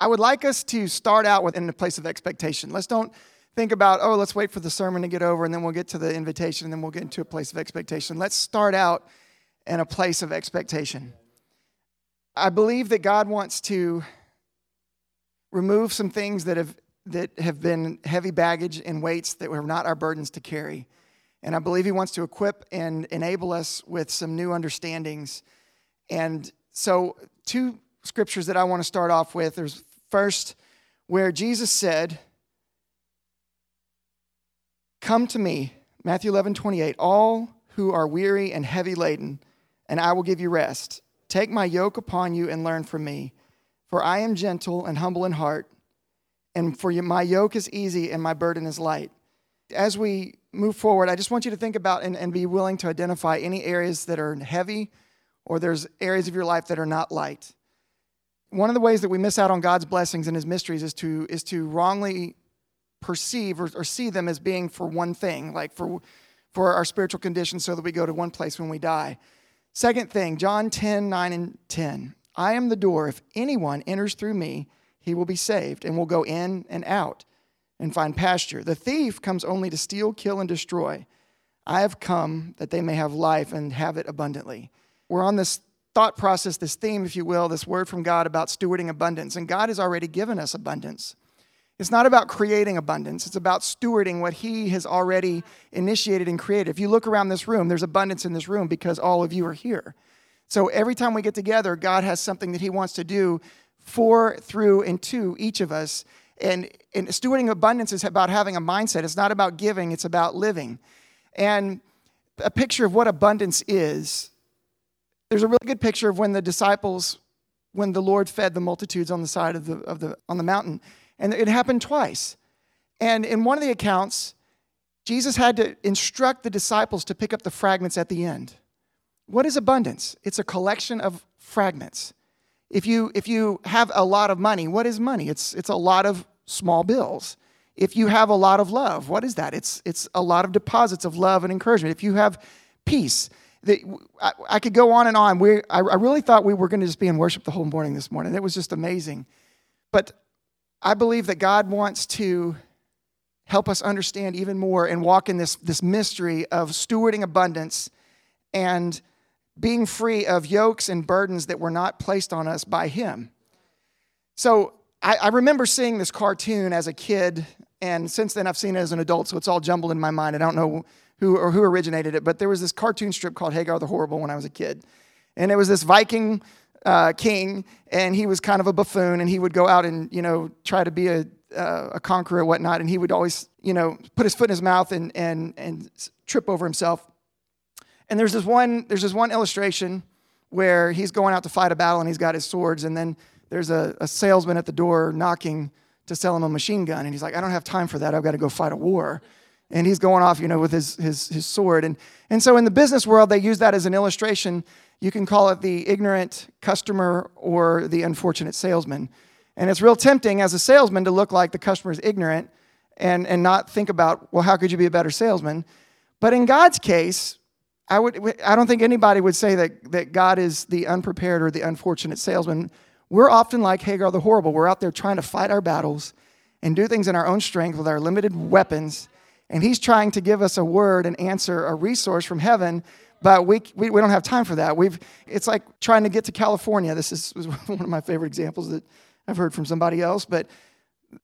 I would like us to start out with in a place of expectation. Let's don't think about, oh, let's wait for the sermon to get over and then we'll get to the invitation and then we'll get into a place of expectation. Let's start out in a place of expectation. I believe that God wants to remove some things that have that have been heavy baggage and weights that were not our burdens to carry. And I believe he wants to equip and enable us with some new understandings. And so two scriptures that I want to start off with. There's first where Jesus said, Come to me, Matthew 11, 28, all who are weary and heavy laden, and I will give you rest. Take my yoke upon you and learn from me, for I am gentle and humble in heart, and for my yoke is easy and my burden is light. As we move forward, I just want you to think about and, and be willing to identify any areas that are heavy or there's areas of your life that are not light. One of the ways that we miss out on God's blessings and his mysteries is to, is to wrongly perceive or, or see them as being for one thing, like for, for our spiritual condition, so that we go to one place when we die. Second thing, John 10, 9 and 10. I am the door. If anyone enters through me, he will be saved and will go in and out and find pasture. The thief comes only to steal, kill, and destroy. I have come that they may have life and have it abundantly. We're on this thought process, this theme, if you will, this word from God about stewarding abundance. And God has already given us abundance. It's not about creating abundance, it's about stewarding what He has already initiated and created. If you look around this room, there's abundance in this room because all of you are here. So every time we get together, God has something that He wants to do for, through, and to each of us. And, and stewarding abundance is about having a mindset. It's not about giving, it's about living. And a picture of what abundance is there's a really good picture of when the disciples, when the Lord fed the multitudes on the side of the, of the, on the mountain. And it happened twice. And in one of the accounts, Jesus had to instruct the disciples to pick up the fragments at the end. What is abundance? It's a collection of fragments. If you, if you have a lot of money, what is money? It's, it's a lot of small bills. If you have a lot of love, what is that? It's, it's a lot of deposits of love and encouragement. If you have peace, I, I, could go on and on. We, I, I really thought we were going to just be in worship the whole morning this morning. It was just amazing. But I believe that God wants to help us understand even more and walk in this, this mystery of stewarding abundance and being free of yokes and burdens that were not placed on us by Him. So I, I remember seeing this cartoon as a kid, and since then I've seen it as an adult, so it's all jumbled in my mind. I don't know who or who originated it, but there was this cartoon strip called Hagar the Horrible when I was a kid. And it was this Viking uh, king, and he was kind of a buffoon, and he would go out and, you know, try to be a, uh, a conqueror and whatnot, and he would always, you know, put his foot in his mouth and, and, and trip over himself. And there's this one, there's this one illustration where he's going out to fight a battle and he's got his swords, and then there's a, a salesman at the door knocking to sell him a machine gun, and he's like, I don't have time for that. I've got to go fight a war and he's going off, you know, with his, his, his sword. And, and so in the business world, they use that as an illustration. You can call it the ignorant customer or the unfortunate salesman. And it's real tempting as a salesman to look like the customer is ignorant and, and not think about, well, how could you be a better salesman? But in God's case, I, would, I don't think anybody would say that, that God is the unprepared or the unfortunate salesman. We're often like Hagar the Horrible. We're out there trying to fight our battles and do things in our own strength with our limited weapons and he's trying to give us a word, an answer, a resource from heaven, but we, we, we don't have time for that. We've, it's like trying to get to California. This is one of my favorite examples that I've heard from somebody else, but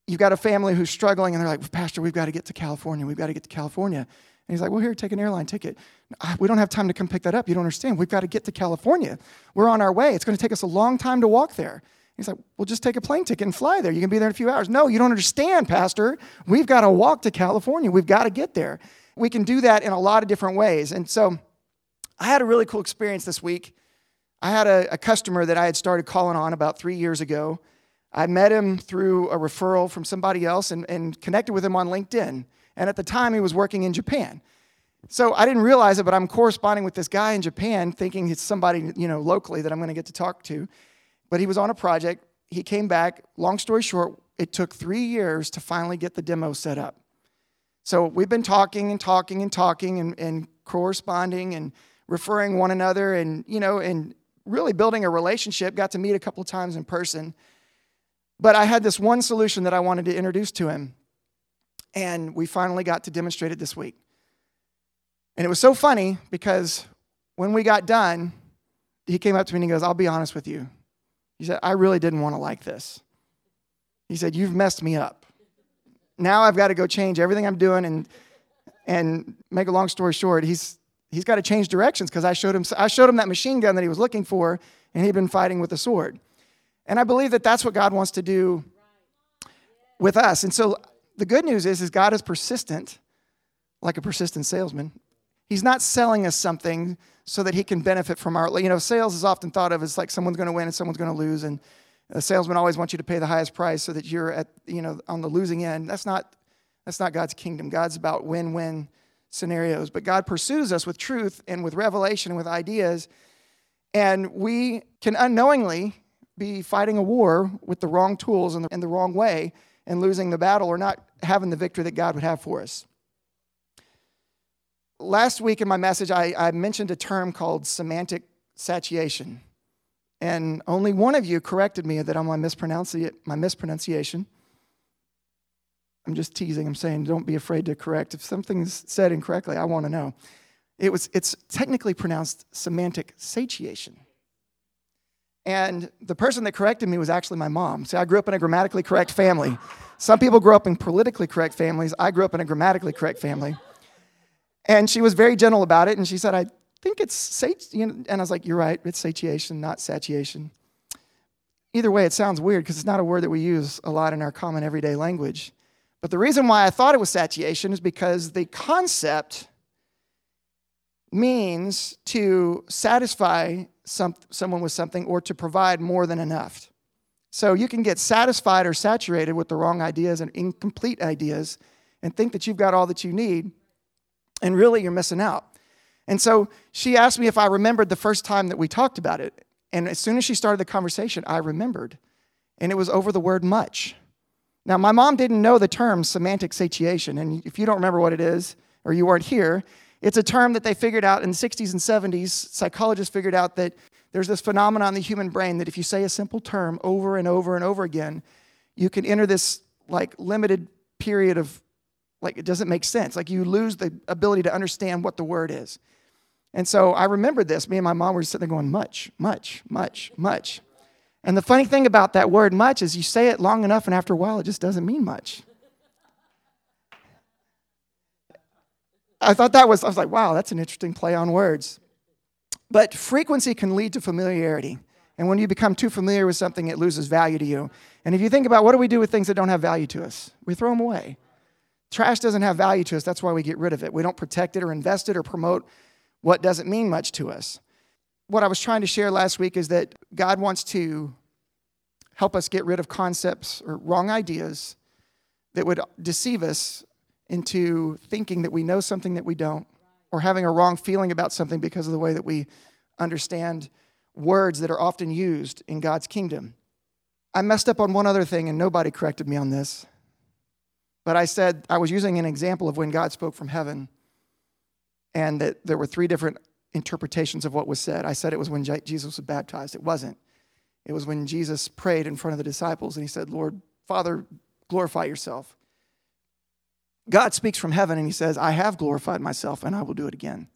you've got a family who's struggling and they're like, Pastor, we've got to get to California. We've got to get to California. And he's like, Well, here, take an airline ticket. Ah, we don't have time to come pick that up. You don't understand. We've got to get to California. We're on our way. It's going to take us a long time to walk there. He's like, well, just take a plane ticket and fly there. You can be there in a few hours. No, you don't understand, Pastor. We've got to walk to California. We've got to get there. We can do that in a lot of different ways. And so I had a really cool experience this week. I had a, a customer that I had started calling on about three years ago. I met him through a referral from somebody else and, and connected with him on LinkedIn. And at the time, he was working in Japan. So I didn't realize it, but I'm corresponding with this guy in Japan, thinking it's somebody you know locally that I'm going to get to talk to. But he was on a project. He came back. Long story short, it took three years to finally get the demo set up. So we've been talking and talking and talking and, and corresponding and referring one another and, you know, and really building a relationship. Got to meet a couple of times in person. But I had this one solution that I wanted to introduce to him. And we finally got to demonstrate it this week. And it was so funny because when we got done, he came up to me and he goes, I'll be honest with you. He said, I really didn't want to like this. He said, You've messed me up. Now I've got to go change everything I'm doing and and make a long story short, he's he's got to change directions because I showed him I showed him that machine gun that he was looking for and he'd been fighting with a sword. And I believe that that's what God wants to do with us. And so the good news is is God is persistent like a persistent salesman. He's not selling us something so that he can benefit from our, you know, sales is often thought of as like someone's going to win and someone's going to lose. And a salesman always wants you to pay the highest price so that you're at, you know, on the losing end. That's not, that's not God's kingdom. God's about win win scenarios. But God pursues us with truth and with revelation and with ideas. And we can unknowingly be fighting a war with the wrong tools and the, in the wrong way and losing the battle or not having the victory that God would have for us last week in my message, I, I mentioned a term called semantic satiation. And only one of you corrected me that on my, mispronunci- my mispronunciation. I'm just teasing. I'm saying don't be afraid to correct. If something's said incorrectly, I want to know. It was, it's technically pronounced semantic satiation. And the person that corrected me was actually my mom. See, I grew up in a grammatically correct family. Some people grow up in politically correct families. I grew up in a grammatically correct family. And she was very gentle about it. And she said, I think it's know, and I was like, you're right, it's satiation, not satiation. Either way, it sounds weird because it's not a word that we use a lot in our common everyday language. But the reason why I thought it was satiation is because the concept means to satisfy some, someone with something or to provide more than enough. So you can get satisfied or saturated with the wrong ideas and incomplete ideas and think that you've got all that you need and really, you're missing out. And so she asked me if I remembered the first time that we talked about it. And as soon as she started the conversation, I remembered. And it was over the word much. Now, my mom didn't know the term semantic satiation. And if you don't remember what it is, or you weren't here, it's a term that they figured out in the 60s and 70s. Psychologists figured out that there's this phenomenon in the human brain that if you say a simple term over and over and over again, you can enter this like limited period of like it doesn't make sense. Like you lose the ability to understand what the word is. And so I remembered this. Me and my mom were sitting there going, much, much, much, much. And the funny thing about that word much is you say it long enough, and after a while, it just doesn't mean much. I thought that was, I was like, wow, that's an interesting play on words. But frequency can lead to familiarity. And when you become too familiar with something, it loses value to you. And if you think about what do we do with things that don't have value to us? We throw them away. Trash doesn't have value to us. That's why we get rid of it. We don't protect it or invest it or promote what doesn't mean much to us. What I was trying to share last week is that God wants to help us get rid of concepts or wrong ideas that would deceive us into thinking that we know something that we don't or having a wrong feeling about something because of the way that we understand words that are often used in God's kingdom. I messed up on one other thing and nobody corrected me on this. But I said, I was using an example of when God spoke from heaven and that there were three different interpretations of what was said. I said it was when Jesus was baptized. It wasn't. It was when Jesus prayed in front of the disciples and he said, Lord, Father, glorify yourself. God speaks from heaven and he says, I have glorified myself and I will do it again.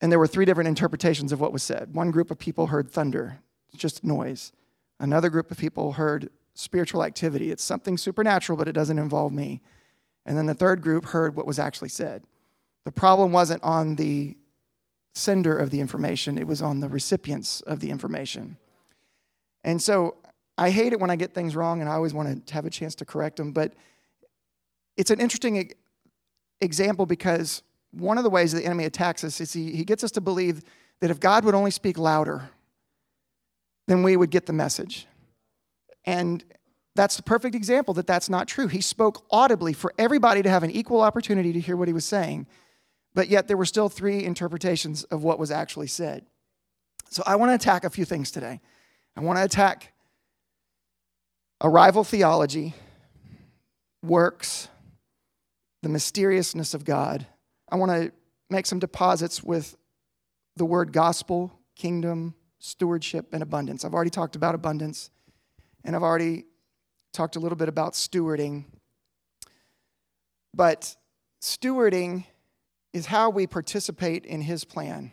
And there were three different interpretations of what was said. One group of people heard thunder, just noise. Another group of people heard spiritual activity. It's something supernatural, but it doesn't involve me. And then the third group heard what was actually said. The problem wasn't on the sender of the information, it was on the recipients of the information. And so I hate it when I get things wrong, and I always want to have a chance to correct them. But it's an interesting example because one of the ways the enemy attacks us is he, he gets us to believe that if God would only speak louder, then we would get the message. And that's the perfect example that that's not true. He spoke audibly for everybody to have an equal opportunity to hear what he was saying, but yet there were still three interpretations of what was actually said. So I want to attack a few things today. I want to attack arrival theology, works, the mysteriousness of God. I want to make some deposits with the word gospel, kingdom, stewardship, and abundance. I've already talked about abundance. And I've already talked a little bit about stewarding. But stewarding is how we participate in His plan.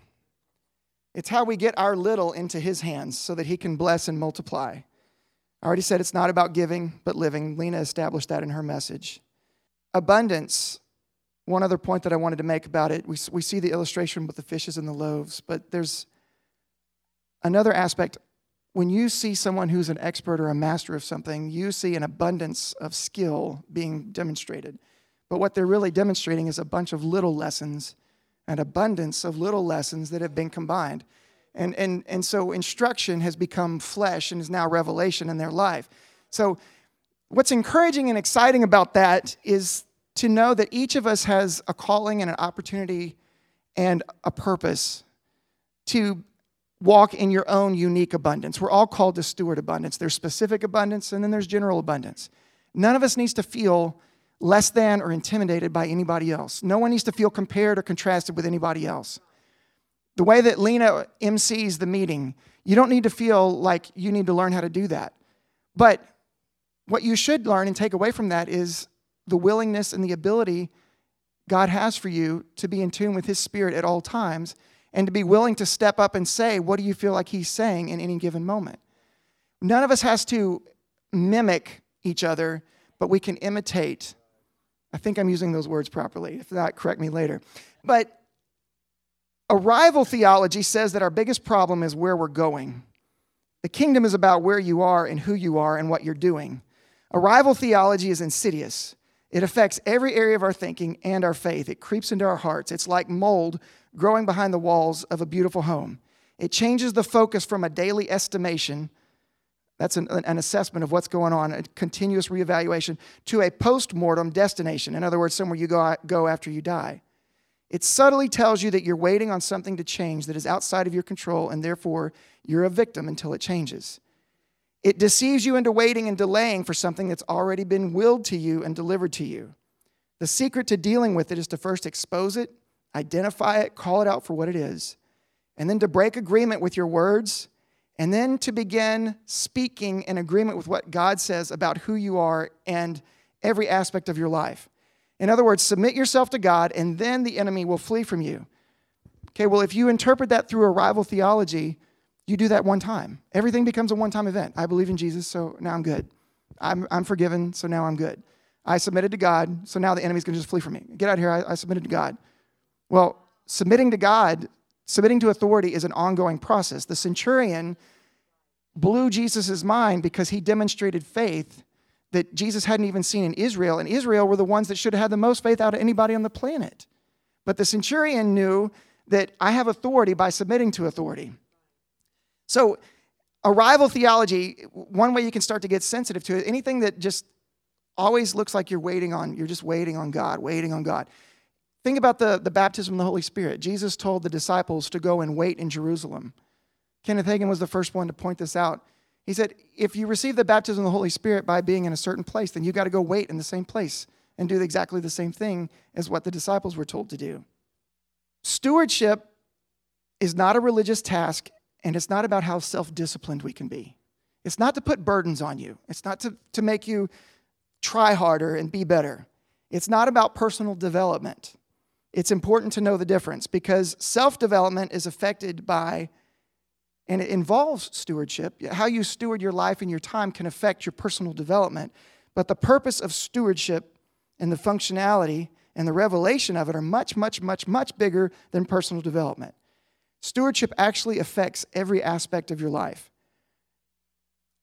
It's how we get our little into His hands so that He can bless and multiply. I already said it's not about giving, but living. Lena established that in her message. Abundance, one other point that I wanted to make about it, we, we see the illustration with the fishes and the loaves, but there's another aspect. When you see someone who's an expert or a master of something, you see an abundance of skill being demonstrated. But what they're really demonstrating is a bunch of little lessons, an abundance of little lessons that have been combined. And, and, and so instruction has become flesh and is now revelation in their life. So, what's encouraging and exciting about that is to know that each of us has a calling and an opportunity and a purpose to walk in your own unique abundance. We're all called to steward abundance. There's specific abundance and then there's general abundance. None of us needs to feel less than or intimidated by anybody else. No one needs to feel compared or contrasted with anybody else. The way that Lena MCs the meeting, you don't need to feel like you need to learn how to do that. But what you should learn and take away from that is the willingness and the ability God has for you to be in tune with His Spirit at all times and to be willing to step up and say, What do you feel like He's saying in any given moment? None of us has to mimic each other, but we can imitate. I think I'm using those words properly. If not, correct me later. But Arrival theology says that our biggest problem is where we're going. The kingdom is about where you are and who you are and what you're doing. Arrival theology is insidious. It affects every area of our thinking and our faith. It creeps into our hearts. It's like mold growing behind the walls of a beautiful home. It changes the focus from a daily estimation, that's an, an assessment of what's going on, a continuous reevaluation, to a post mortem destination. In other words, somewhere you go, uh, go after you die. It subtly tells you that you're waiting on something to change that is outside of your control, and therefore you're a victim until it changes. It deceives you into waiting and delaying for something that's already been willed to you and delivered to you. The secret to dealing with it is to first expose it, identify it, call it out for what it is, and then to break agreement with your words, and then to begin speaking in agreement with what God says about who you are and every aspect of your life. In other words, submit yourself to God, and then the enemy will flee from you. Okay, well, if you interpret that through arrival theology, you do that one time. Everything becomes a one time event. I believe in Jesus, so now I'm good. I'm, I'm forgiven, so now I'm good. I submitted to God, so now the enemy's gonna just flee from me. Get out here, I, I submitted to God. Well, submitting to God, submitting to authority is an ongoing process. The centurion blew Jesus' mind because he demonstrated faith that Jesus hadn't even seen in Israel, and Israel were the ones that should have had the most faith out of anybody on the planet. But the centurion knew that I have authority by submitting to authority. So, arrival theology, one way you can start to get sensitive to it, anything that just always looks like you're waiting on, you're just waiting on God, waiting on God. Think about the, the baptism of the Holy Spirit. Jesus told the disciples to go and wait in Jerusalem. Kenneth Hagin was the first one to point this out he said, if you receive the baptism of the Holy Spirit by being in a certain place, then you've got to go wait in the same place and do exactly the same thing as what the disciples were told to do. Stewardship is not a religious task, and it's not about how self disciplined we can be. It's not to put burdens on you, it's not to, to make you try harder and be better. It's not about personal development. It's important to know the difference because self development is affected by and it involves stewardship. How you steward your life and your time can affect your personal development. But the purpose of stewardship and the functionality and the revelation of it are much, much, much, much bigger than personal development. Stewardship actually affects every aspect of your life.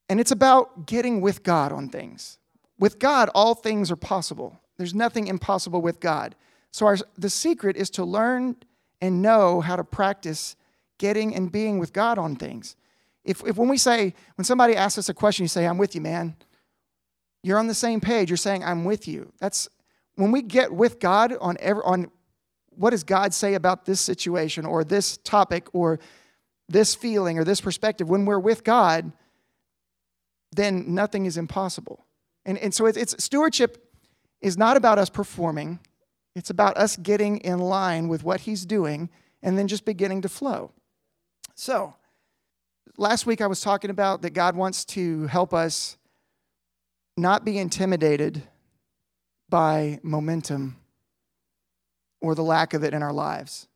And it's about getting with God on things. With God, all things are possible. There's nothing impossible with God. So, our, the secret is to learn and know how to practice getting and being with God on things. If, if when we say, when somebody asks us a question, you say, I'm with you, man, you're on the same page. You're saying, I'm with you. That's when we get with God on, every, on what does God say about this situation or this topic or this feeling or this perspective, when we're with God, then nothing is impossible. And, and so it's, it's stewardship is not about us performing, it's about us getting in line with what He's doing and then just beginning to flow. So, last week I was talking about that God wants to help us not be intimidated by momentum or the lack of it in our lives.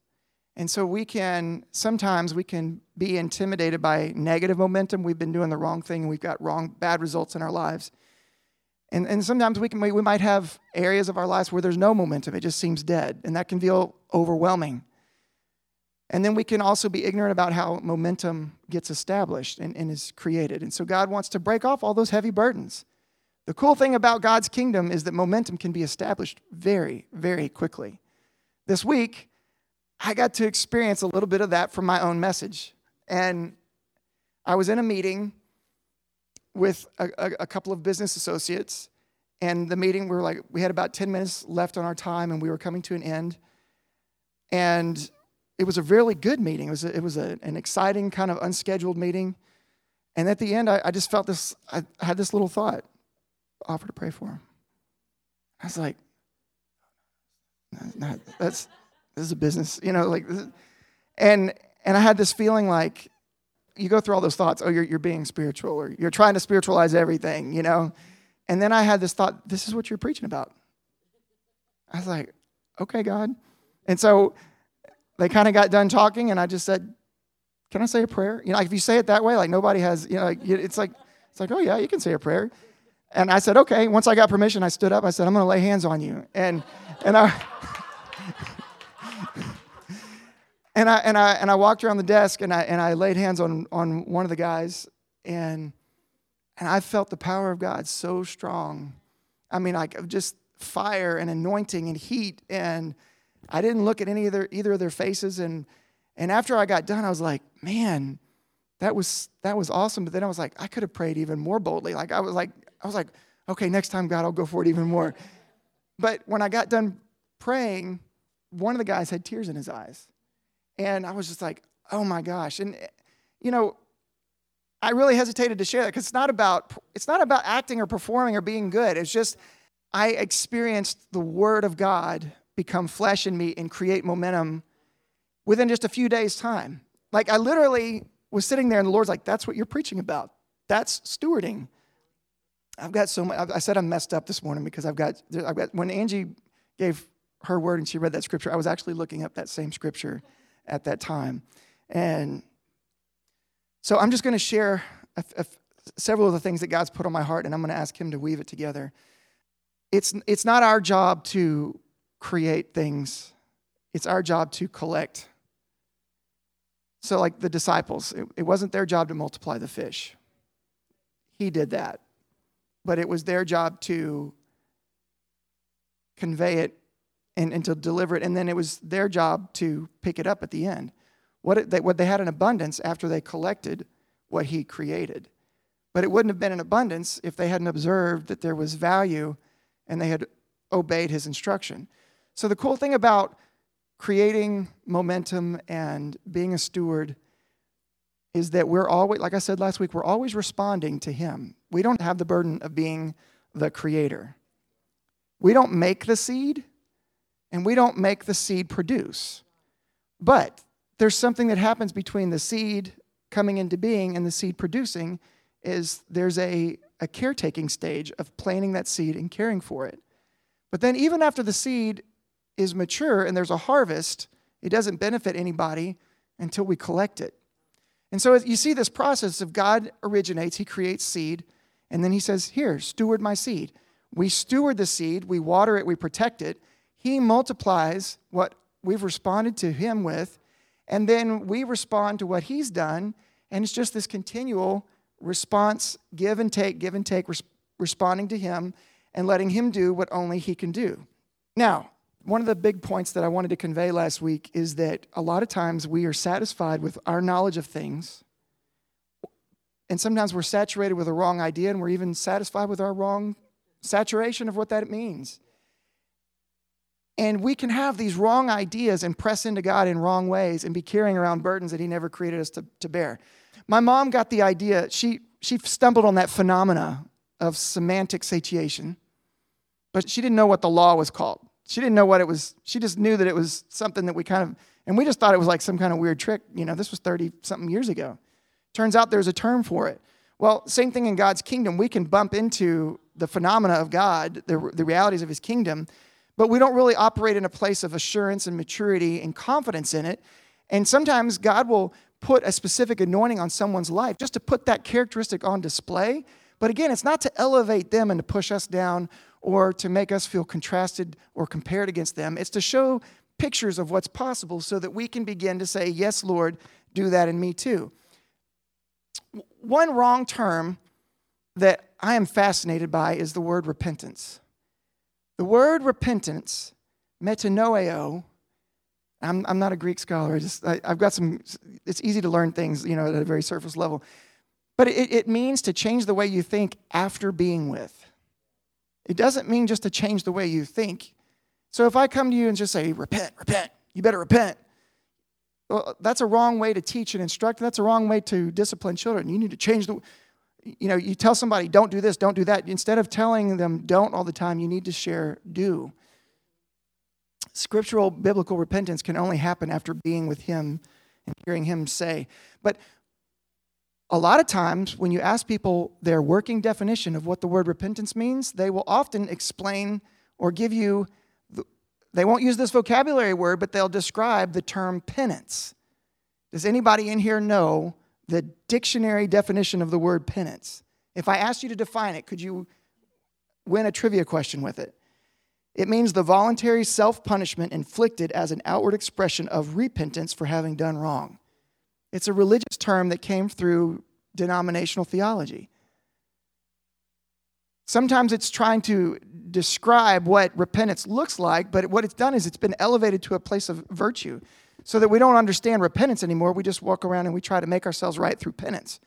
And so we can, sometimes we can be intimidated by negative momentum. We've been doing the wrong thing and we've got wrong, bad results in our lives. And, and sometimes we, can, we might have areas of our lives where there's no momentum, it just seems dead, and that can feel overwhelming. And then we can also be ignorant about how momentum gets established and, and is created. And so God wants to break off all those heavy burdens. The cool thing about God's kingdom is that momentum can be established very, very quickly. This week, I got to experience a little bit of that from my own message. And I was in a meeting with a, a, a, couple of business associates, and the meeting we were like we had about 10 minutes left on our time, and we were coming to an end. And it was a really good meeting. It was a, it was a, an exciting kind of unscheduled meeting. And at the end, I, I just felt this. I had this little thought: offer to pray for him. I was like, that's this is a business, you know, like, and and I had this feeling like you go through all those thoughts. Oh, you're you're being spiritual, or you're trying to spiritualize everything, you know. And then I had this thought: this is what you're preaching about. I was like, okay, God. And so they kind of got done talking, and I just said, "Can I say a prayer?" You know, like if you say it that way, like nobody has, you know, like it's like it's like, oh yeah, you can say a prayer. And I said, okay. Once I got permission, I stood up. I said, I'm going to lay hands on you. And and I. and I and I and I walked around the desk and I and I laid hands on on one of the guys and and I felt the power of God so strong. I mean, like just fire and anointing and heat and I didn't look at any of their either of their faces and and after I got done I was like, man, that was that was awesome. But then I was like, I could have prayed even more boldly. Like I was like I was like, okay, next time God, I'll go for it even more. But when I got done praying, one of the guys had tears in his eyes. And I was just like, oh my gosh. And, you know, I really hesitated to share that because it's not about it's not about acting or performing or being good. It's just I experienced the word of God become flesh in me and create momentum within just a few days' time. Like I literally was sitting there and the Lord's like, that's what you're preaching about. That's stewarding. I've got so much I said I'm messed up this morning because I've got I've got when Angie gave her word and she read that scripture, I was actually looking up that same scripture at that time. And so I'm just going to share a, a, several of the things that God's put on my heart, and I'm going to ask Him to weave it together. It's, it's not our job to create things, it's our job to collect. So, like the disciples, it, it wasn't their job to multiply the fish, He did that. But it was their job to convey it and, and to deliver it. And then it was their job to pick it up at the end. What, it, they, what they had in abundance after they collected what he created. But it wouldn't have been in abundance if they hadn't observed that there was value and they had obeyed his instruction. So, the cool thing about creating momentum and being a steward is that we're always, like I said last week, we're always responding to him. We don't have the burden of being the creator. We don't make the seed, and we don't make the seed produce. But there's something that happens between the seed coming into being and the seed producing is there's a, a caretaking stage of planting that seed and caring for it. But then even after the seed is mature and there's a harvest, it doesn't benefit anybody until we collect it. And so you see this process of God originates, he creates seed, and then he says, Here, steward my seed. We steward the seed, we water it, we protect it, he multiplies what we've responded to Him with, and then we respond to what He's done, and it's just this continual response, give and take, give and take, res- responding to Him and letting Him do what only He can do. Now, one of the big points that I wanted to convey last week is that a lot of times we are satisfied with our knowledge of things, and sometimes we're saturated with a wrong idea, and we're even satisfied with our wrong saturation of what that means. And we can have these wrong ideas and press into God in wrong ways and be carrying around burdens that He never created us to, to bear. My mom got the idea, she, she stumbled on that phenomena of semantic satiation, but she didn't know what the law was called. She didn't know what it was. She just knew that it was something that we kind of, and we just thought it was like some kind of weird trick. You know, this was 30 something years ago. Turns out there's a term for it. Well, same thing in God's kingdom. We can bump into the phenomena of God, the, the realities of his kingdom, but we don't really operate in a place of assurance and maturity and confidence in it. And sometimes God will put a specific anointing on someone's life just to put that characteristic on display. But again, it's not to elevate them and to push us down or to make us feel contrasted or compared against them. It's to show pictures of what's possible so that we can begin to say, Yes, Lord, do that in me too. One wrong term that I am fascinated by is the word repentance. The word repentance, metanoeo, I'm, I'm not a Greek scholar. I just, I, have got some, it's easy to learn things, you know, at a very surface level. But it, it means to change the way you think after being with. It doesn't mean just to change the way you think. So if I come to you and just say, repent, repent, you better repent, well, that's a wrong way to teach and instruct. That's a wrong way to discipline children. You need to change the, you know, you tell somebody, don't do this, don't do that. Instead of telling them don't all the time, you need to share do. Scriptural biblical repentance can only happen after being with Him and hearing Him say. But a lot of times, when you ask people their working definition of what the word repentance means, they will often explain or give you they won't use this vocabulary word, but they'll describe the term penance. Does anybody in here know the dictionary definition of the word penance? If I asked you to define it, could you win a trivia question with it? It means the voluntary self punishment inflicted as an outward expression of repentance for having done wrong. It's a religious term that came through denominational theology. Sometimes it's trying to describe what repentance looks like, but what it's done is it's been elevated to a place of virtue so that we don't understand repentance anymore. We just walk around and we try to make ourselves right through penance.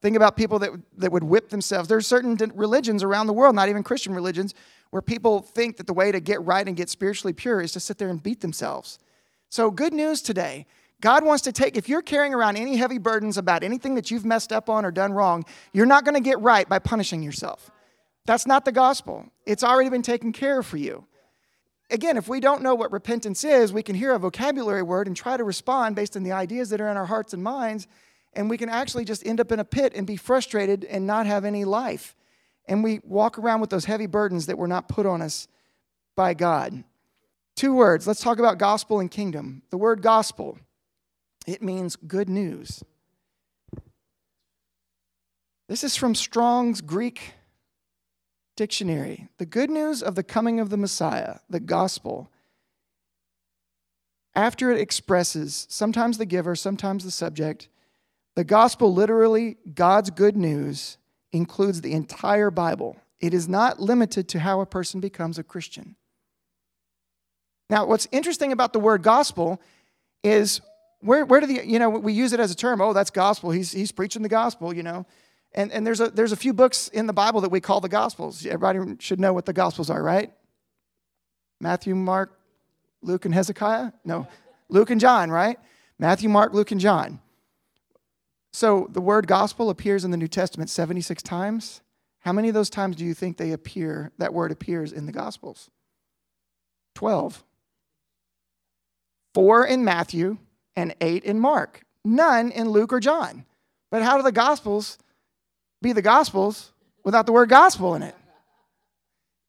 Think about people that, that would whip themselves. There are certain religions around the world, not even Christian religions, where people think that the way to get right and get spiritually pure is to sit there and beat themselves. So, good news today. God wants to take, if you're carrying around any heavy burdens about anything that you've messed up on or done wrong, you're not going to get right by punishing yourself. That's not the gospel. It's already been taken care of for you. Again, if we don't know what repentance is, we can hear a vocabulary word and try to respond based on the ideas that are in our hearts and minds, and we can actually just end up in a pit and be frustrated and not have any life. And we walk around with those heavy burdens that were not put on us by God. Two words. Let's talk about gospel and kingdom. The word gospel, it means good news. This is from Strong's Greek Dictionary The good news of the coming of the Messiah, the gospel, after it expresses sometimes the giver, sometimes the subject, the gospel, literally God's good news, includes the entire Bible. It is not limited to how a person becomes a Christian. Now, what's interesting about the word gospel is where, where do the, you know, we use it as a term, oh, that's gospel. He's, he's preaching the gospel, you know. And, and there's, a, there's a few books in the Bible that we call the Gospels. Everybody should know what the Gospels are, right? Matthew, Mark, Luke, and Hezekiah? No, Luke and John, right? Matthew, Mark, Luke, and John. So the word gospel appears in the New Testament 76 times. How many of those times do you think they appear, that word appears in the Gospels? 12. Four in Matthew and eight in Mark. None in Luke or John. But how do the Gospels be the Gospels without the word gospel in it.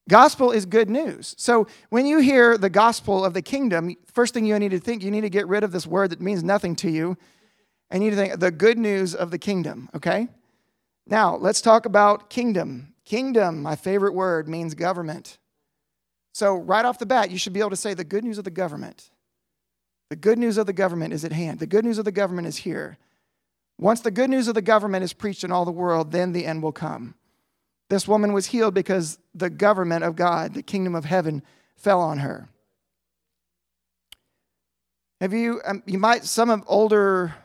Gospel is good news. So when you hear the gospel of the kingdom, first thing you need to think, you need to get rid of this word that means nothing to you. And you need to think the good news of the kingdom, okay? Now, let's talk about kingdom. Kingdom, my favorite word, means government. So, right off the bat, you should be able to say the good news of the government. The good news of the government is at hand. The good news of the government is here. Once the good news of the government is preached in all the world, then the end will come. This woman was healed because the government of God, the kingdom of heaven, fell on her. Have you, um, you might, some of older,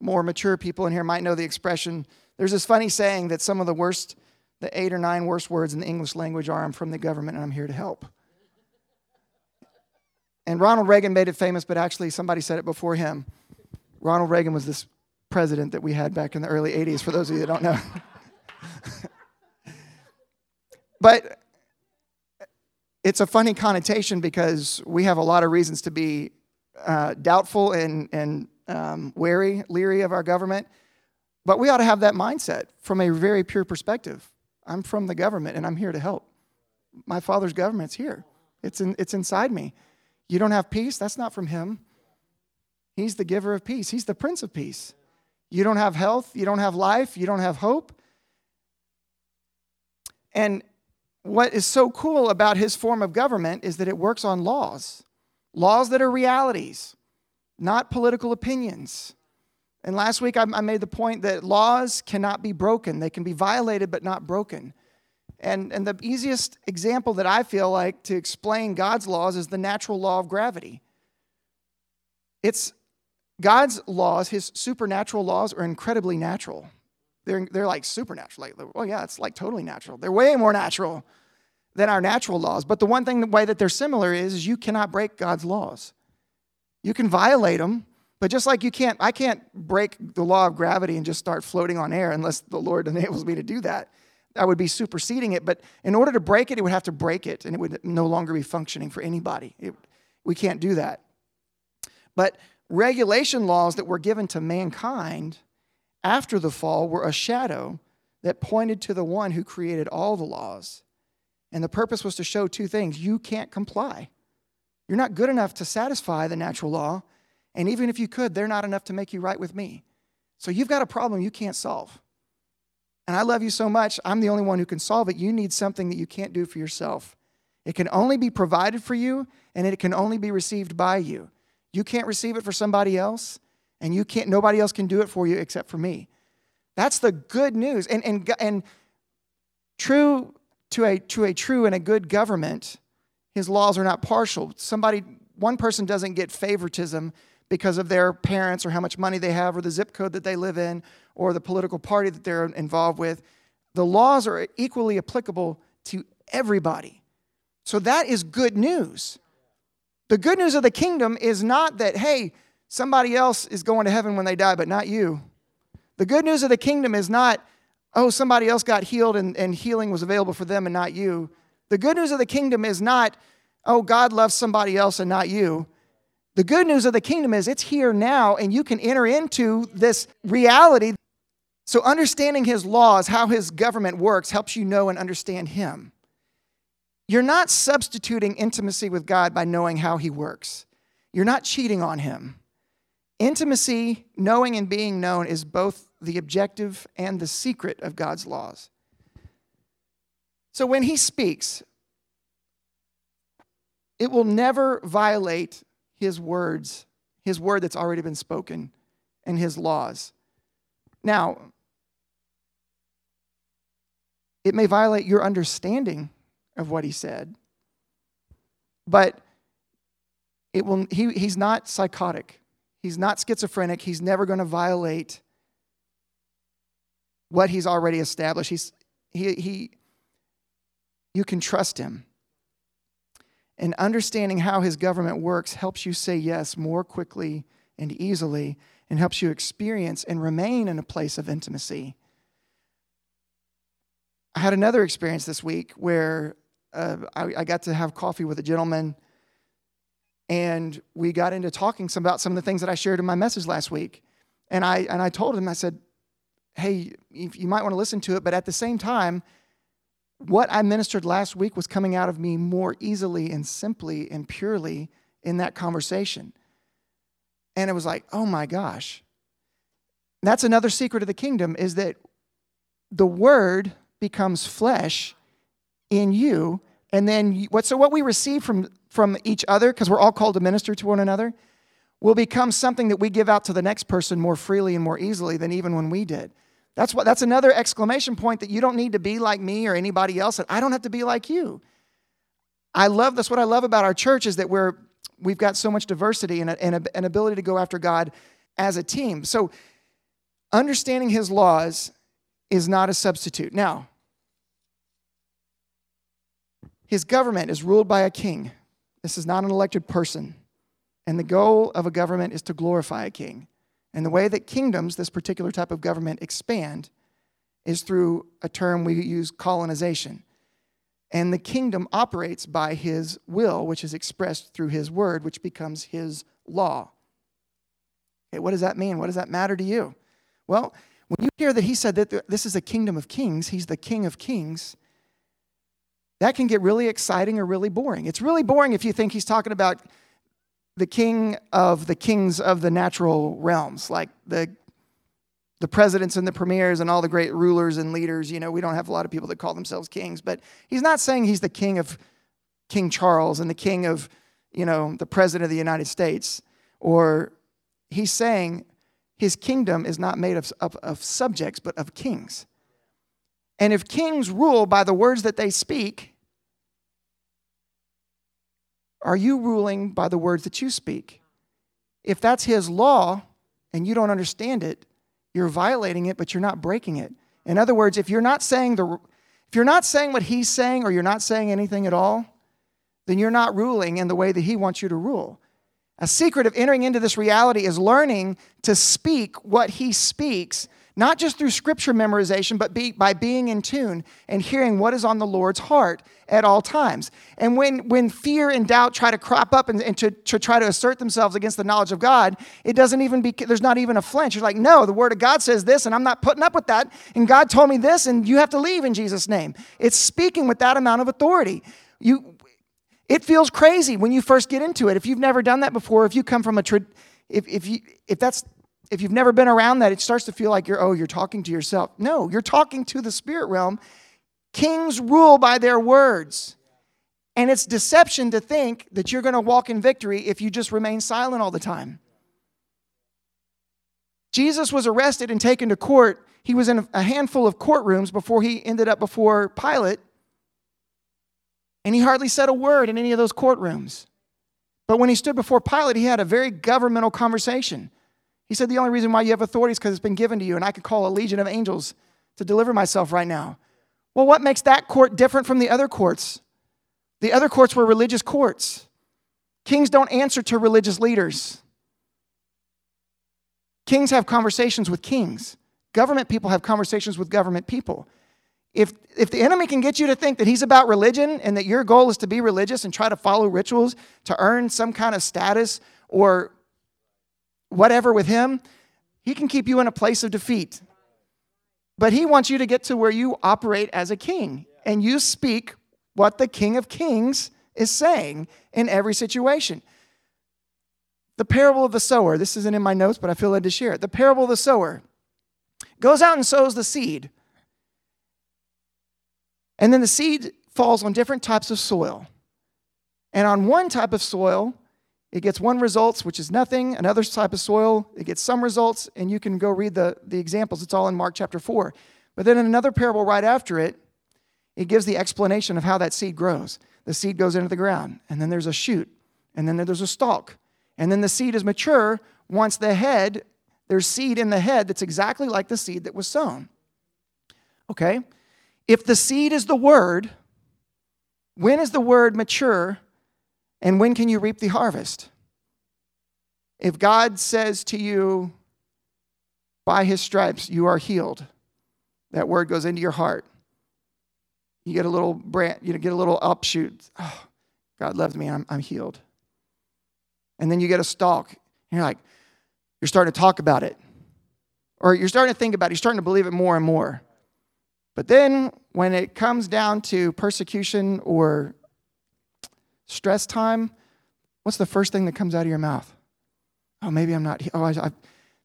more mature people in here might know the expression. There's this funny saying that some of the worst, the eight or nine worst words in the English language are I'm from the government and I'm here to help. And Ronald Reagan made it famous, but actually somebody said it before him. Ronald Reagan was this president that we had back in the early 80s, for those of you that don't know. but it's a funny connotation because we have a lot of reasons to be uh, doubtful and, and um, wary, leery of our government. But we ought to have that mindset from a very pure perspective. I'm from the government and I'm here to help. My father's government's here. It's in, it's inside me. You don't have peace? That's not from him. He's the giver of peace. He's the prince of peace. You don't have health, you don't have life, you don't have hope. And what is so cool about his form of government is that it works on laws, laws that are realities, not political opinions. And last week I, made the point that laws cannot be broken. They can be violated but not broken. And, and the easiest example that I feel like to explain God's laws is the natural law of gravity. It's God's laws, his supernatural laws, are incredibly natural. They're, they're like supernatural. Like, oh, yeah, it's like totally natural. They're way more natural than our natural laws. But the one thing, the way that they're similar is, is you cannot break God's laws. You can violate them, but just like you can't, I can't break the law of gravity and just start floating on air unless the Lord enables me to do that. I would be superseding it. But in order to break it, it would have to break it and it would no longer be functioning for anybody. It, we can't do that. But regulation laws that were given to mankind after the fall were a shadow that pointed to the one who created all the laws. And the purpose was to show two things you can't comply. You're not good enough to satisfy the natural law. And even if you could, they're not enough to make you right with me. So you've got a problem you can't solve. And I love you so much, I'm the only one who can solve it. You need something that you can't do for yourself. It can only be provided for you, and it can only be received by you. You can't receive it for somebody else, and you can't, nobody else can do it for you except for me. That's the good news. And, and, and true to a, to a true and a good government, his laws are not partial. Somebody, one person doesn't get favoritism because of their parents or how much money they have or the zip code that they live in or the political party that they're involved with. The laws are equally applicable to everybody. So that is good news. The good news of the kingdom is not that, hey, somebody else is going to heaven when they die, but not you. The good news of the kingdom is not, oh, somebody else got healed and, and healing was available for them and not you. The good news of the kingdom is not, oh, God loves somebody else and not you. The good news of the kingdom is it's here now and you can enter into this reality. So, understanding his laws, how his government works, helps you know and understand him. You're not substituting intimacy with God by knowing how He works. You're not cheating on Him. Intimacy, knowing and being known, is both the objective and the secret of God's laws. So when He speaks, it will never violate His words, His word that's already been spoken, and His laws. Now, it may violate your understanding of what he said. But it will, he, he's not psychotic. He's not schizophrenic. He's never going to violate what he's already established. He's, he, he, you can trust him. And understanding how his government works helps you say yes more quickly and easily and helps you experience and remain in a place of intimacy. I had another experience this week where I, I, got to have coffee with a gentleman, and we got into talking some about some of the things that I shared in my message last week. And I and I told him, I said, "Hey, you might want to listen to it, but at the same time, what I ministered last week was coming out of me more easily and simply and purely in that conversation." And it was like, "Oh my gosh." That's another secret of the kingdom is that the word becomes flesh in you. And then what, so what we receive from, from each other, because we're all called to minister to one another, will become something that we give out to the next person more freely and more easily than even when we did. That's what that's another exclamation point that you don't need to be like me or anybody else, and I don't have to be like you. I love that's what I love about our church is that we're we've got so much diversity and, a, and a, an ability to go after God as a team. So understanding his laws is not a substitute. Now, his government is ruled by a king. This is not an elected person. And the goal of a government is to glorify a king. And the way that kingdoms, this particular type of government, expand is through a term we use colonization. And the kingdom operates by his will, which is expressed through his word, which becomes his law. Okay, what does that mean? What does that matter to you? Well, When you hear that he said that this is a kingdom of kings, he's the king of kings, that can get really exciting or really boring. It's really boring if you think he's talking about the king of the kings of the natural realms, like the the presidents and the premiers and all the great rulers and leaders. You know, we don't have a lot of people that call themselves kings, but he's not saying he's the king of King Charles and the king of, you know, the president of the United States. Or he's saying his kingdom is not made of, of, of subjects, but of kings. And if kings rule by the words that they speak, are you ruling by the words that you speak? If that's his law and you don't understand it, you're violating it, but you're not breaking it. In other words, if you're not saying the if you're not saying what he's saying or you're not saying anything at all, then you're not ruling in the way that he wants you to rule. A secret of entering into this reality is learning to speak what he speaks not just through scripture memorization, but be, by being in tune and hearing what is on the Lord's heart at all times. And when, when fear and doubt try to crop up and, and to, to try to assert themselves against the knowledge of God, it doesn't even be, there's not even a flinch. You're like, no, the word of God says this, and I'm not putting up with that. And God told me this, and you have to leave in Jesus' name. It's speaking with that amount of authority. You, it feels crazy when you first get into it. If you've never done that before, if you come from a, if, if, you, if that's if you've never been around that, it starts to feel like you're, oh, you're talking to yourself. No, you're talking to the spirit realm. Kings rule by their words. And it's deception to think that you're going to walk in victory if you just remain silent all the time. Jesus was arrested and taken to court. He was in a handful of courtrooms before he ended up before Pilate. And he hardly said a word in any of those courtrooms. But when he stood before Pilate, he had a very governmental conversation. He said, The only reason why you have authority is because it's been given to you, and I could call a legion of angels to deliver myself right now. Well, what makes that court different from the other courts? The other courts were religious courts. Kings don't answer to religious leaders. Kings have conversations with kings. Government people have conversations with government people. If, if the enemy can get you to think that he's about religion and that your goal is to be religious and try to follow rituals to earn some kind of status or whatever with him, he can keep you in a place of defeat. But he wants you to get to where you operate as a king and you speak what the King of Kings is saying in every situation. The parable of the sower, this isn't in my notes, but I feel led to share it. The parable of the sower goes out and sows the seed. And then the seed falls on different types of soil. And on one type of soil, it gets one results, which is nothing. Another type of soil, it gets some results, and you can go read the, the examples. It's all in Mark chapter 4. But then in another parable right after it, it gives the explanation of how that seed grows. The seed goes into the ground, and then there's a shoot, and then there's a stalk. And then the seed is mature once the head, there's seed in the head that's exactly like the seed that was sown. Okay? If the seed is the word, when is the word mature and when can you reap the harvest? If God says to you, by his stripes you are healed, that word goes into your heart. You get a little branch, you get a little upshoot. Oh, God loves me, I'm, I'm healed. And then you get a stalk, and you're like, you're starting to talk about it. Or you're starting to think about it, you're starting to believe it more and more. But then when it comes down to persecution or stress time, what's the first thing that comes out of your mouth? Oh, maybe I'm not. Oh, I, I,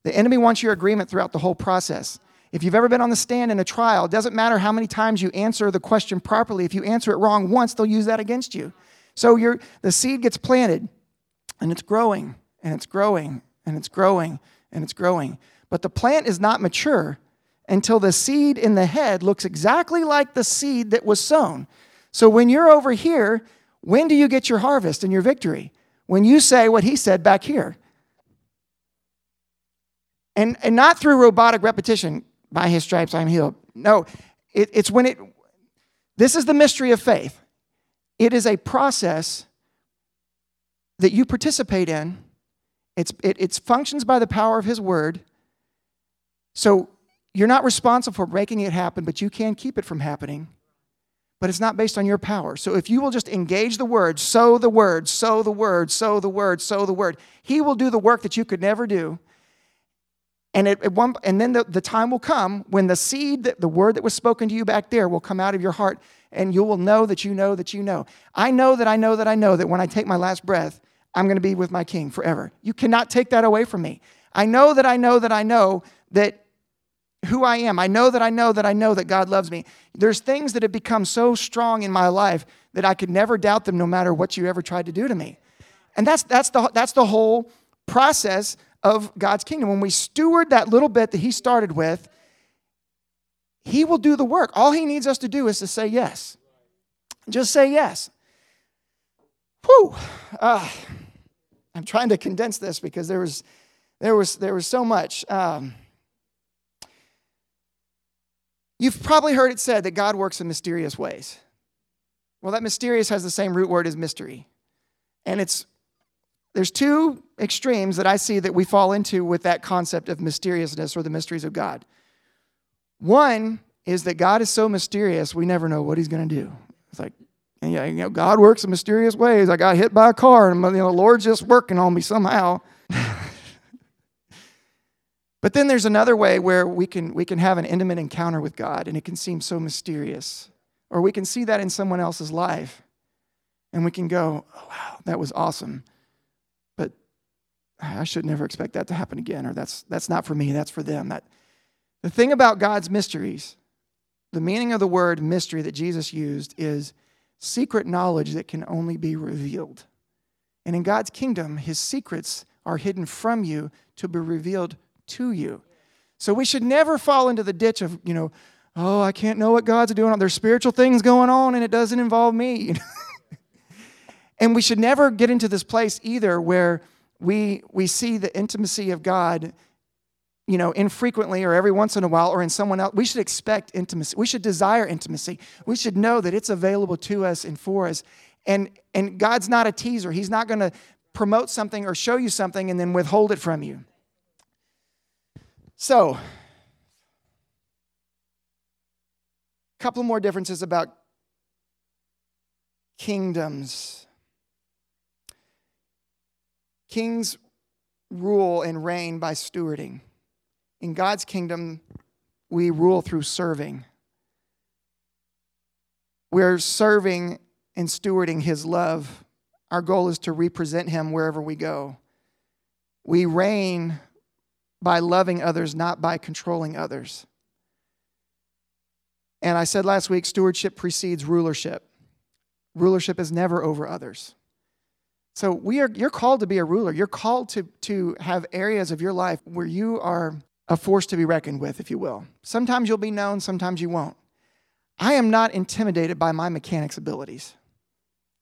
the enemy wants your agreement throughout the whole process. If you've ever been on the stand in a trial, it doesn't matter how many times you answer the question properly. If you answer it wrong once, they'll use that against you. So you the seed gets planted and it's growing and it's growing and it's growing and it's growing. But the plant is not mature until the seed in the head looks exactly like the seed that was sown. So when you're over here when do you get your harvest and your victory? When you say what he said back here. And, and not through robotic repetition, by his stripes I'm healed. No, it, it's when it, this is the mystery of faith. It is a process that you participate in. It's, it it's functions by the power of his word. So you're not responsible for making it happen, but you can keep it from happening but it's not based on your power. So if you will just engage the word, sow the word, sow the word, sow the word, sow the word, he will do the work that you could never do. And, it, it one, and then the, the time will come when the seed, that, the word that was spoken to you back there, will come out of your heart, and you will know that you know that you know. I know that I know that I know that when I take my last breath, I'm going to be with my king forever. You cannot take that away from me. I know that I know that I know that who I am. I know that I know that I know that God loves me. There's things that have become so strong in my life that I could never doubt them no matter what you ever tried to do to me. And that's, that's, the, that's the whole process of God's kingdom. When we steward that little bit that He started with, He will do the work. All He needs us to do is to say yes. Just say yes. Whew. Uh, I'm trying to condense this because there was, there was, there was so much. Um, You've probably heard it said that God works in mysterious ways. Well, that mysterious has the same root word as mystery. And it's there's two extremes that I see that we fall into with that concept of mysteriousness or the mysteries of God. One is that God is so mysterious, we never know what he's going to do. It's like, you know, God works in mysterious ways. I got hit by a car and you know, the Lord's just working on me somehow. But then there's another way where we can, we can have an intimate encounter with God and it can seem so mysterious. Or we can see that in someone else's life and we can go, oh, wow, that was awesome. But I should never expect that to happen again, or that's, that's not for me, that's for them. That, the thing about God's mysteries, the meaning of the word mystery that Jesus used is secret knowledge that can only be revealed. And in God's kingdom, his secrets are hidden from you to be revealed to you. So we should never fall into the ditch of, you know, oh, I can't know what God's doing. There's spiritual things going on and it doesn't involve me. and we should never get into this place either where we, we see the intimacy of God, you know, infrequently or every once in a while or in someone else. We should expect intimacy. We should desire intimacy. We should know that it's available to us and for us. And, and God's not a teaser. He's not going to promote something or show you something and then withhold it from you. So, a couple more differences about kingdoms. Kings rule and reign by stewarding. In God's kingdom, we rule through serving. We're serving and stewarding His love. Our goal is to represent Him wherever we go. We reign by loving others, not by controlling others. And I said last week stewardship precedes rulership. Rulership is never over others. So we are, you're called to be a ruler. You're called to, to have areas of your life where you are a force to be reckoned with, if you will. Sometimes you'll be known, sometimes you won't. I am not intimidated by my mechanic's abilities.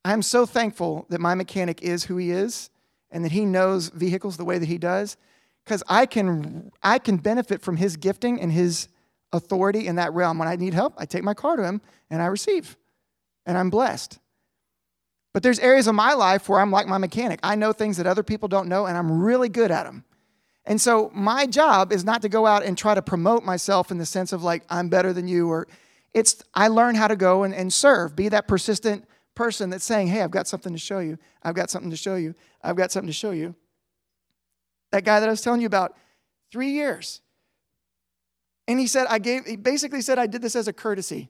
I am so thankful that my mechanic is who he is and that he knows vehicles the way that he does because I can, I can benefit from his gifting and his authority in that realm. When I need help, I take my car to him and I receive, and I'm blessed. But there's areas of my life where I'm like my mechanic. I know things that other people don't know, and I'm really good at them. And so my job is not to go out and try to promote myself in the sense of like, I'm better than you, or it's, I learn how to go and, and serve, be that persistent person that's saying, Hey, I've got something to show you. I've got something to show you. I've got something to show you. That guy that I was telling you about, three years. And he said, I gave, he basically said, I did this as a courtesy.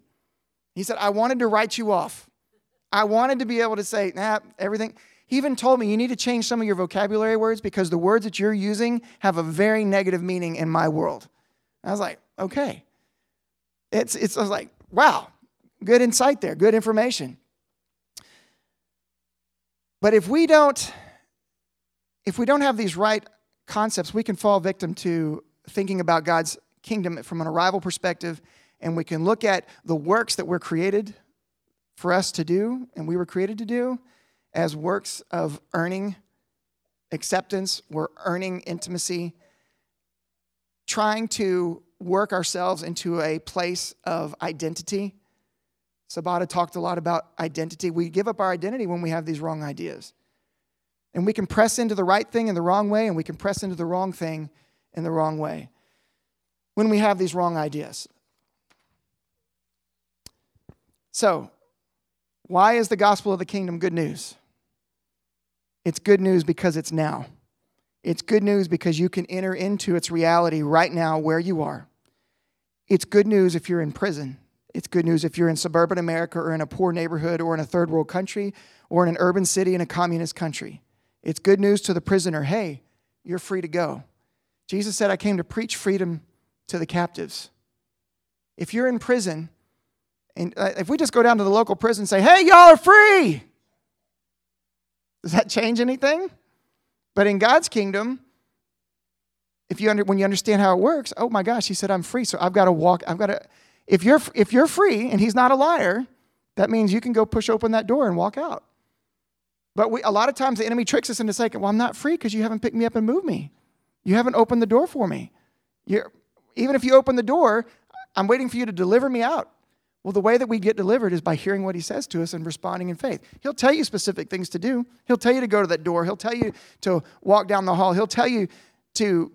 He said, I wanted to write you off. I wanted to be able to say, nah, everything. He even told me, you need to change some of your vocabulary words because the words that you're using have a very negative meaning in my world. I was like, okay. It's, it's, I was like, wow, good insight there, good information. But if we don't, if we don't have these right concepts, we can fall victim to thinking about God's kingdom from an arrival perspective, and we can look at the works that we're created for us to do and we were created to do as works of earning acceptance, we're earning intimacy, trying to work ourselves into a place of identity. Sabata talked a lot about identity. We give up our identity when we have these wrong ideas. And we can press into the right thing in the wrong way, and we can press into the wrong thing in the wrong way when we have these wrong ideas. So, why is the gospel of the kingdom good news? It's good news because it's now. It's good news because you can enter into its reality right now where you are. It's good news if you're in prison. It's good news if you're in suburban America or in a poor neighborhood or in a third world country or in an urban city in a communist country. It's good news to the prisoner hey, you're free to go. Jesus said, I came to preach freedom to the captives. If you're in prison, and uh, if we just go down to the local prison and say, hey, y'all are free, does that change anything? But in God's kingdom, if you under, when you understand how it works, oh my gosh, he said I'm free, so I've got to walk. I've got to. If you're if you're free and he's not a liar, that means you can go push open that door and walk out. But we, a lot of times the enemy tricks us into saying, "Well, I'm not free because you haven't picked me up and moved me. You haven't opened the door for me. You're, even if you open the door, I'm waiting for you to deliver me out." Well, the way that we get delivered is by hearing what he says to us and responding in faith. He'll tell you specific things to do. He'll tell you to go to that door. He'll tell you to walk down the hall. He'll tell you to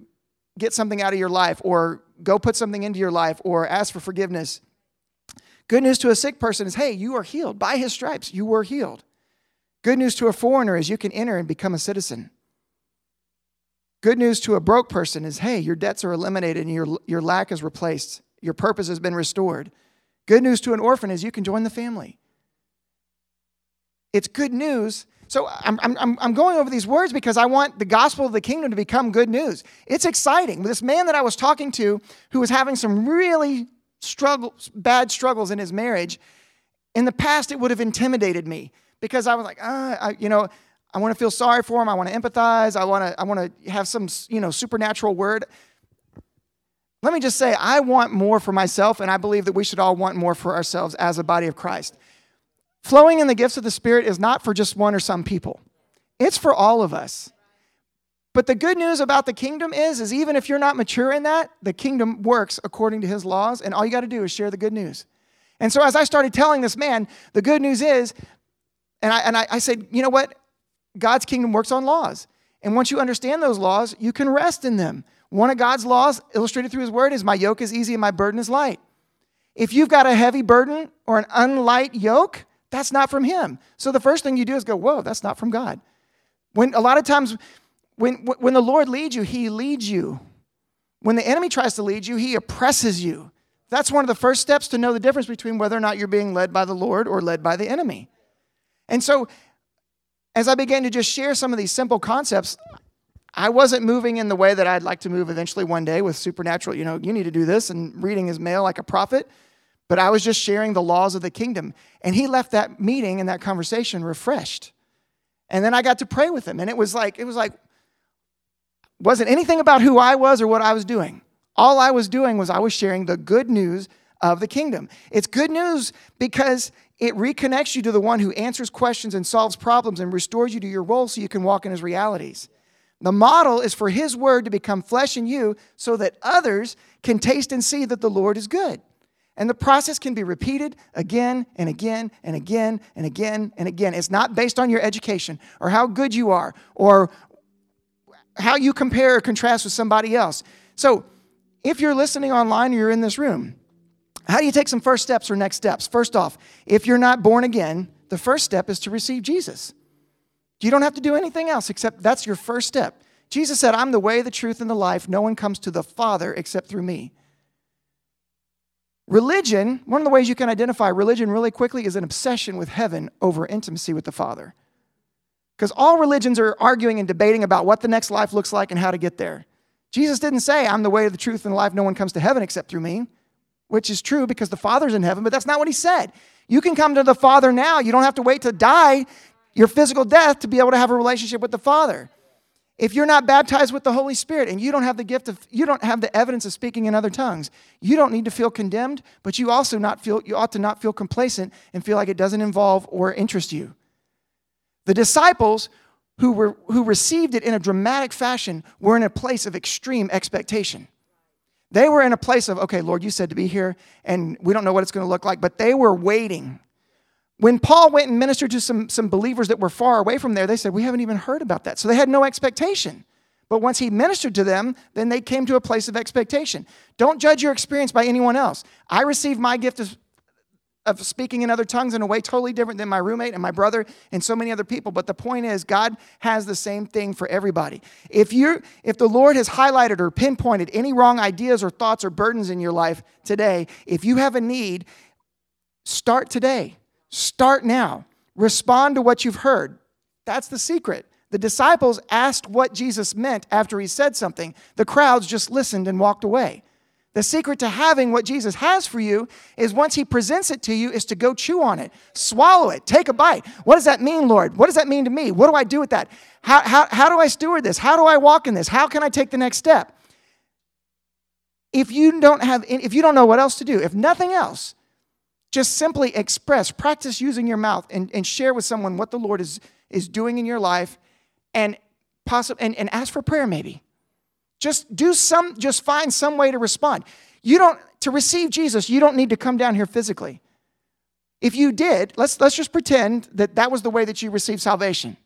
get something out of your life or go put something into your life or ask for forgiveness. Good news to a sick person is hey, you are healed. By his stripes, you were healed. Good news to a foreigner is you can enter and become a citizen. Good news to a broke person is hey, your debts are eliminated and your, your lack is replaced. Your purpose has been restored. Good news to an orphan is you can join the family. It's good news. So I'm, I'm, I'm going over these words because I want the gospel of the kingdom to become good news. It's exciting. This man that I was talking to who was having some really struggles, bad struggles in his marriage, in the past it would have intimidated me because I was like, ah, I, you know, I want to feel sorry for him. I want to empathize. I want to, I want to have some, you know, supernatural word. Let me just say, I want more for myself, and I believe that we should all want more for ourselves as a body of Christ. Flowing in the gifts of the Spirit is not for just one or some people, it's for all of us. But the good news about the kingdom is, is even if you're not mature in that, the kingdom works according to his laws, and all you got to do is share the good news. And so as I started telling this man, the good news is, and I, and I, I said, you know what? God's kingdom works on laws. And once you understand those laws, you can rest in them. One of God's laws, illustrated through His Word, is my yoke is easy and my burden is light. If you've got a heavy burden or an unlight yoke, that's not from Him. So the first thing you do is go, whoa, that's not from God. When a lot of times, when, when the Lord leads you, He leads you. When the enemy tries to lead you, He oppresses you. That's one of the first steps to know the difference between whether or not you're being led by the Lord or led by the enemy. And so, as I began to just share some of these simple concepts, I wasn't moving in the way that I'd like to move eventually one day with supernatural, you know, you need to do this and reading his mail like a prophet. But I was just sharing the laws of the kingdom. And he left that meeting and that conversation refreshed. And then I got to pray with him. And it was like, it was like, wasn't anything about who I was or what I was doing. All I was doing was I was sharing the good news of the kingdom. It's good news because it reconnects you to the one who answers questions and solves problems and restores you to your role so you can walk in his realities. The model is for His word to become flesh in you so that others can taste and see that the Lord is good. And the process can be repeated again and again and again and again and again. It's not based on your education or how good you are or how you compare or contrast with somebody else. So, if you're listening online or you're in this room, how do you take some first steps or next steps? First off, if you're not born again, the first step is to receive Jesus. You don't have to do anything else except that's your first step. Jesus said, I'm the way, the truth, and the life. No one comes to the Father except through me. Religion, one of the ways you can identify religion really quickly is an obsession with heaven over intimacy with the Father. Because all religions are arguing and debating about what the next life looks like and how to get there. Jesus didn't say, I'm the way, the truth, and the life. No one comes to heaven except through me, which is true because the Father's in heaven, but that's not what he said. You can come to the Father now. You don't have to wait to die your physical death to be able to have a relationship with the Father. If you're not baptized with the Holy Spirit and you don't have the gift of, you don't have the evidence of speaking in other tongues, you don't need to feel condemned, but you also not feel, you ought to not feel complacent and feel like it doesn't involve or interest you. The disciples who, were, who received it in a dramatic fashion were in a place of extreme expectation. They were in a place of, okay, Lord, you said to be here, and we don't know what it's going to look like, but they were waiting when Paul went and ministered to some, some believers that were far away from there, they said, We haven't even heard about that. So they had no expectation. But once he ministered to them, then they came to a place of expectation. Don't judge your experience by anyone else. I received my gift of, of speaking in other tongues in a way totally different than my roommate and my brother and so many other people. But the point is, God has the same thing for everybody. If you if the Lord has highlighted or pinpointed any wrong ideas or thoughts or burdens in your life today, if you have a need, start today. Start now. Respond to what you've heard. That's the secret. The disciples asked what Jesus meant after he said something. The crowds just listened and walked away. The secret to having what Jesus has for you is once he presents it to you is to go chew on it, swallow it, take a bite. What does that mean, Lord? What does that mean to me? What do I do with that? How, how, how do I steward this? How do I walk in this? How can I take the next step? If you don't have if you don't know what else to do, if nothing else, just simply express, practice using your mouth and, and share with someone what the Lord is, is doing in your life and, possibly, and, and ask for prayer maybe. Just do some, just find some way to respond. You don't, to receive Jesus, you don't need to come down here physically. If you did, let's, let's just pretend that that was the way that you received salvation.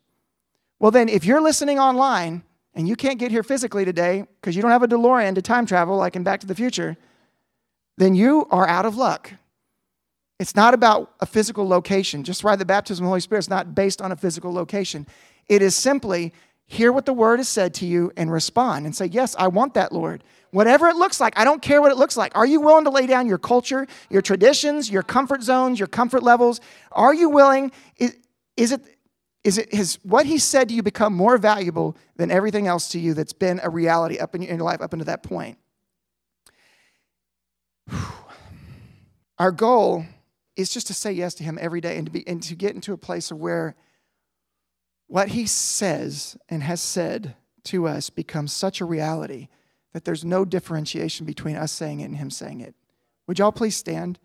Well, then, if you're listening online and you can't get here physically today because you don't have a DeLorean to time travel like in Back to the Future, then you are out of luck. It's not about a physical location. Just why the baptism of the Holy Spirit is not based on a physical location. It is simply hear what the word has said to you and respond and say, Yes, I want that, Lord. Whatever it looks like, I don't care what it looks like. Are you willing to lay down your culture, your traditions, your comfort zones, your comfort levels? Are you willing? Is, is it is it has what he said to you become more valuable than everything else to you that's been a reality up in your life up until that point? Our goal is just to say yes to him every day and to be and to get into a place of where what he says and has said to us becomes such a reality that there's no differentiation between us saying it and him saying it. Would y'all please stand?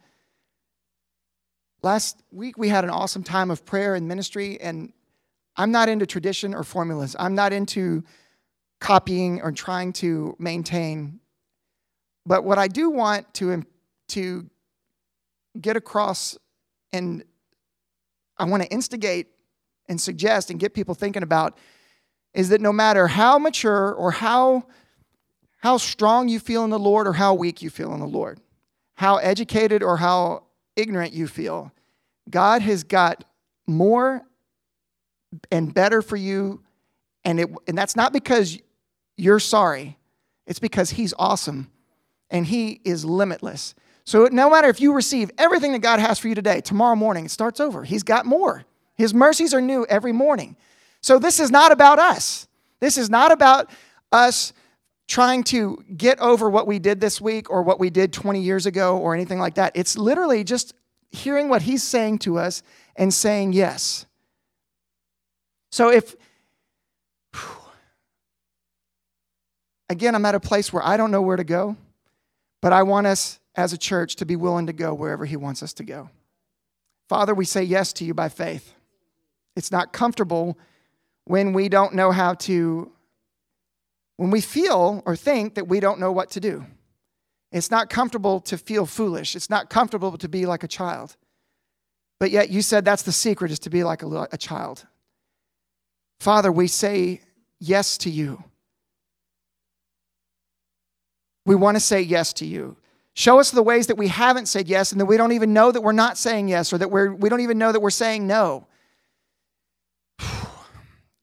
Last week we had an awesome time of prayer and ministry, and I'm not into tradition or formulas. I'm not into copying or trying to maintain. But what I do want to, to get across and I want to instigate and suggest and get people thinking about is that no matter how mature or how how strong you feel in the Lord or how weak you feel in the Lord, how educated or how ignorant you feel, God has got more and better for you and it and that's not because you're sorry. It's because he's awesome and he is limitless. So no matter if you receive everything that God has for you today, tomorrow morning it starts over. He's got more. His mercies are new every morning. So this is not about us. This is not about us trying to get over what we did this week or what we did 20 years ago or anything like that. It's literally just hearing what he's saying to us and saying yes. So if again, I'm at a place where I don't know where to go, but I want us as a church to be willing to go wherever He wants us to go. Father, we say yes to you by faith. It's not comfortable when we don't know how to, when we feel or think that we don't know what to do. It's not comfortable to feel foolish. It's not comfortable to be like a child. But yet you said that's the secret is to be like a, a child. Father, we say yes to you. We want to say yes to you. Show us the ways that we haven't said yes and that we don't even know that we're not saying yes or that we're, we don't even know that we're saying no.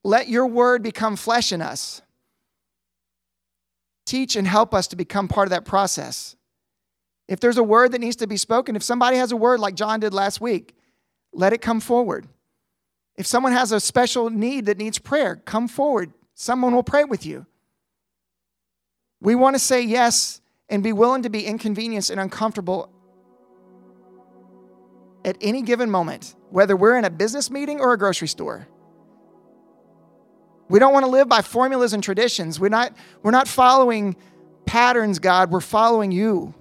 Let your word become flesh in us. Teach and help us to become part of that process. If there's a word that needs to be spoken, if somebody has a word like John did last week, let it come forward. If someone has a special need that needs prayer, come forward. Someone will pray with you. We want to say yes and be willing to be inconvenienced and uncomfortable at any given moment, whether we're in a business meeting or a grocery store. We don't want to live by formulas and traditions. We're not, we're not following patterns, God. We're following you.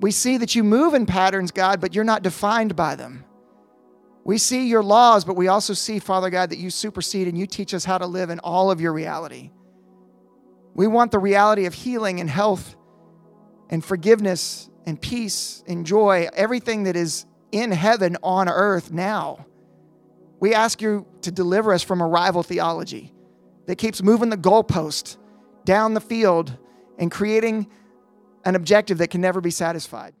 We see that you move in patterns, God, but you're not defined by them. We see your laws, but we also see, Father God, that you supersede and you teach us how to live in all of your reality. We want the reality of healing and health and forgiveness and peace and joy, everything that is in heaven on earth now. We ask you to deliver us from arrival theology that keeps moving the goalpost down the field and creating an objective that can never be satisfied.